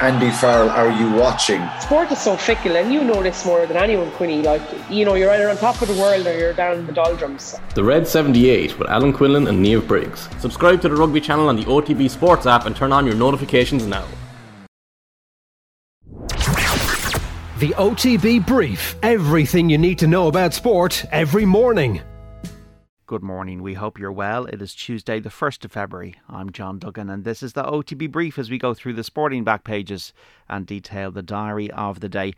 Andy Farrell are you watching? Sport is so fickle, and you know this more than anyone, Quinny. Like, you know, you're either on top of the world or you're down in the doldrums. The Red 78 with Alan Quinlan and Niamh Briggs. Subscribe to the rugby channel on the OTB Sports app and turn on your notifications now. The OTB Brief. Everything you need to know about sport every morning. Good morning. We hope you're well. It is Tuesday, the 1st of February. I'm John Duggan, and this is the OTB Brief as we go through the sporting back pages and detail the diary of the day.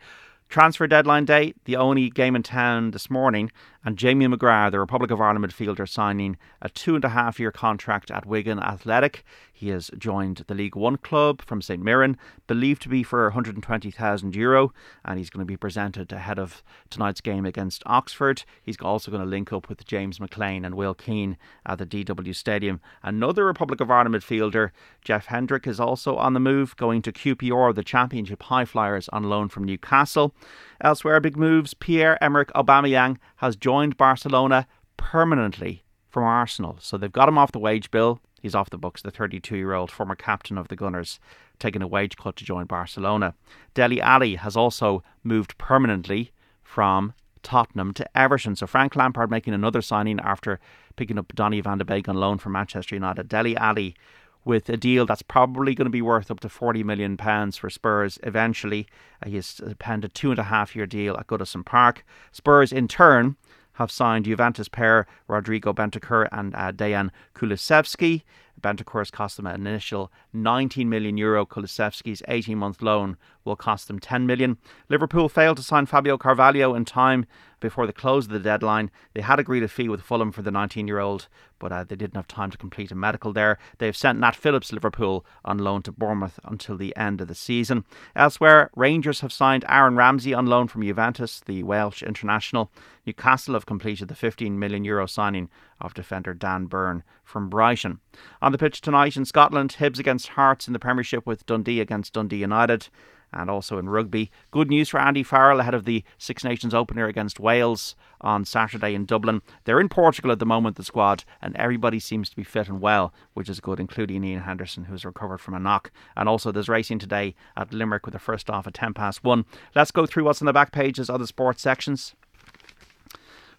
Transfer deadline day, the only game in town this morning, and Jamie McGrath, the Republic of Ireland midfielder, signing a two and a half year contract at Wigan Athletic. He has joined the League One club from St Mirren, believed to be for 120,000 euro, and he's going to be presented ahead of tonight's game against Oxford. He's also going to link up with James McLean and Will Keane at the DW Stadium. Another Republic of Ireland midfielder, Jeff Hendrick, is also on the move, going to QPR, the Championship High Flyers, on loan from Newcastle. Elsewhere, big moves. Pierre Emerick Aubameyang has joined Barcelona permanently from Arsenal, so they've got him off the wage bill. He's off the books, the 32 year old former captain of the Gunners, taking a wage cut to join Barcelona. Dele Alli has also moved permanently from Tottenham to Everton. So Frank Lampard making another signing after picking up Donny van de Beek on loan from Manchester United. Dele Alli with a deal that's probably going to be worth up to forty million pounds for Spurs eventually. Uh, he has penned a two and a half year deal at Goodison Park. Spurs in turn have signed Juventus pair Rodrigo Bentancur and uh, Dejan Kulusevski. Bentancur's cost them an initial 19 million euro. Kulusevski's 18 month loan will cost them 10 million. Liverpool failed to sign Fabio Carvalho in time before the close of the deadline. They had agreed a fee with Fulham for the 19 year old, but uh, they didn't have time to complete a medical there. They've sent Nat Phillips Liverpool on loan to Bournemouth until the end of the season. Elsewhere, Rangers have signed Aaron Ramsey on loan from Juventus, the Welsh international. Newcastle have completed the 15 million euro signing of defender Dan Burn from Brighton. On the pitch tonight in Scotland, Hibs against Hearts in the Premiership with Dundee against Dundee United and also in rugby. Good news for Andy Farrell ahead of the Six Nations opener against Wales on Saturday in Dublin. They're in Portugal at the moment, the squad, and everybody seems to be fit and well, which is good, including Ian Henderson, who's recovered from a knock. And also, there's racing today at Limerick with the first off at 10 past 1. Let's go through what's on the back pages of the sports sections.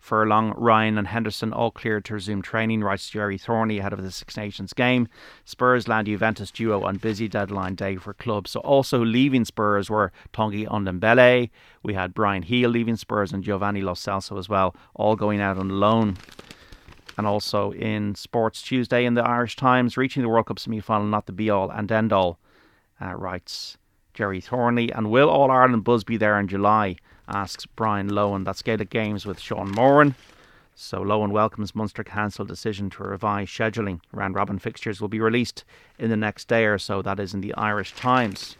Furlong, Ryan, and Henderson all cleared to resume training, writes Gerry Thornley ahead of the Six Nations game. Spurs land Juventus duo on busy deadline day for clubs. So also leaving Spurs were Tanguy Ndombele. We had Bryan Gil leaving Spurs and Giovanni Lo Celso as well, all going out on loan. And also in Sports Tuesday in the Irish Times, reaching the World Cup semi final, not the be all and end all, uh, writes Gerry Thornley. And will All Ireland buzz be there in July? Asks Brian Lohan. That's Gaelic Games with Sean Moran. So Lowen welcomes Munster Council decision to revise scheduling. Round robin fixtures will be released in the next day or so. That is in the Irish Times.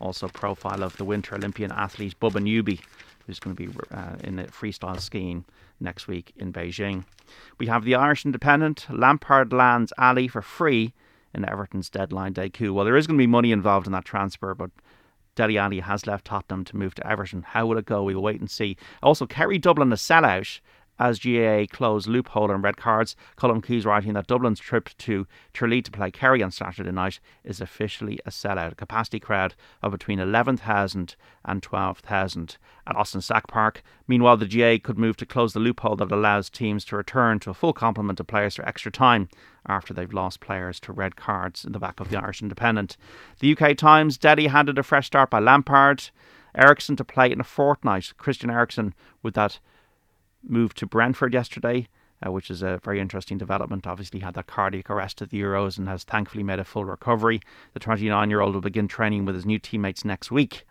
Also, profile of the Winter Olympian athlete Bubba Newby, who's going to be uh, in the freestyle skiing next week in Beijing. We have the Irish Independent. Lampard lands Alli for free in Everton's deadline day coup. Well, there is going to be money involved in that transfer, but Dele Alli has left Tottenham to move to Everton. How will it go? We'll wait and see. Also, Kerry Dublin a sellout as GAA close loophole on red cards. Colm Keys writing that Dublin's trip to Tralee to play Kerry on Saturday night is officially a sellout. A capacity crowd of between 11,000 and 12,000 at Austin Stack Park. Meanwhile, the GAA could move to close the loophole that allows teams to return to a full complement of players for extra time after they've lost players to red cards in the back of the Irish Independent. The UK Times, Daddy handed a fresh start by Lampard. Eriksen to play in a fortnight. Christian Eriksen with that moved to Brentford yesterday, uh, which is a very interesting development. Obviously, had that cardiac arrest at the Euros and has thankfully made a full recovery. The 29 year old will begin training with his new teammates next week.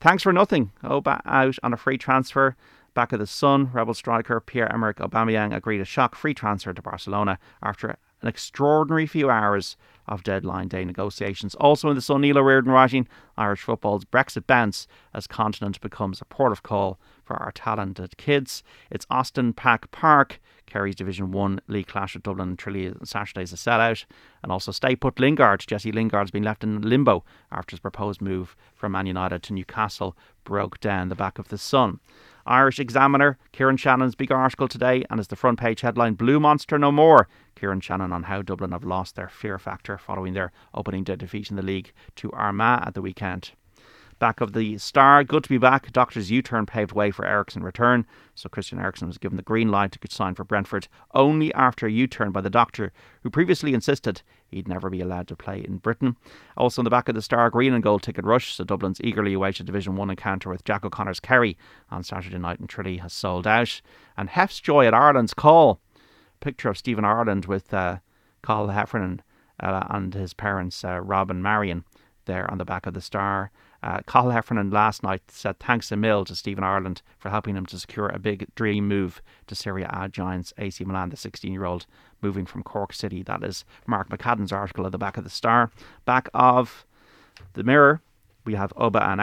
Thanks for nothing. Auba out on a free transfer. Back of the Sun, Rebel striker Pierre Emerick Aubameyang agreed a shock free transfer to Barcelona after an extraordinary few hours of deadline day negotiations. Also in the Sun, Neil O'Riordan writing Irish football's Brexit bounce as continent becomes a port of call for our talented kids. It's Austin Stack Park, Kerry's Division 1 League clash with Dublin and Tralee Saturday's a sellout. And also stay put Lingard. Jesse Lingard's been left in limbo after his proposed move from Man United to Newcastle broke down the back of the sun. Irish Examiner, Kieran Shannon's big article today, and as the front page headline, Blue Monster No More. Kieran Shannon on how Dublin have lost their fear factor following their opening day defeat in the league to Armagh at the weekend. Back of the star, good to be back. Doctor's U turn paved way for Eriksen return. So Christian Eriksen was given the green light to sign for Brentford only after a U turn by the doctor, who previously insisted he'd never be allowed to play in Britain. Also on the back of the star, green and gold ticket rush. So Dublin's eagerly awaited Division 1 encounter with Jack O'Connor's Kerry on Saturday night in Tralee has sold out. And Hef's joy at Ireland's call. Picture of Stephen Ireland with uh, Cathal Heffernan uh, and his parents, uh, Rob and Marion, there on the back of the star. Uh, Cathal Heffernan last night said thanks a mill to Stephen Ireland for helping him to secure a big dream move to Serie A giants AC Milan, the 16 year old moving from Cork City. That is Mark McCadden's article at the back of the Star. Back of the Mirror, we have Auba and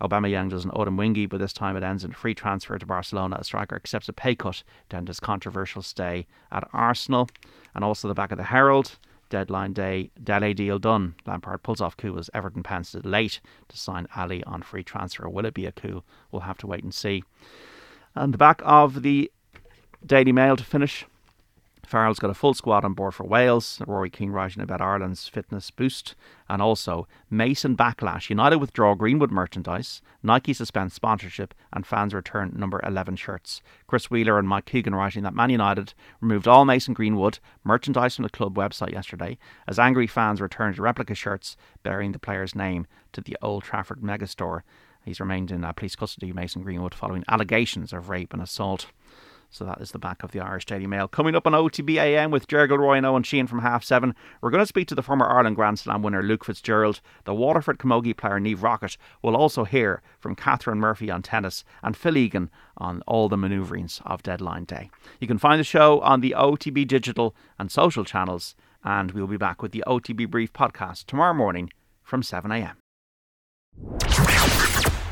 obama young does an autumn wingy, but this time it ends in free transfer to Barcelona. A striker accepts a pay cut to end his controversial stay at Arsenal. And also the back of the Herald, deadline day, Dele deal done. Lampard pulls off coup as Everton pans it late to sign Alli on free transfer. Will it be a coup? We'll have to wait and see. And the back of the Daily Mail to finish. Farrell's got a full squad on board for Wales. Rory Keane writing about Ireland's fitness boost. And also Mason Backlash. United withdraw Greenwood merchandise. Nike suspends sponsorship. And fans return number 11 shirts. Chris Wheeler and Mike Keegan writing that Man United removed all Mason Greenwood merchandise from the club website yesterday as angry fans returned replica shirts bearing the player's name to the Old Trafford megastore. He's remained in uh, police custody, Mason Greenwood, following allegations of rape and assault. So that is the back of the Irish Daily Mail. Coming up on OTB AM with Ger Gilroy and Owen Sheehan from half seven, we're going to speak to the former Ireland Grand Slam winner Luke Fitzgerald. The Waterford Camogie player Niamh Rockett will also hear from Catherine Murphy on tennis and Phil Egan on all the manoeuvrings of deadline day. You can find the show on the OTB digital and social channels, and we'll be back with the OTB Brief podcast tomorrow morning from 7am.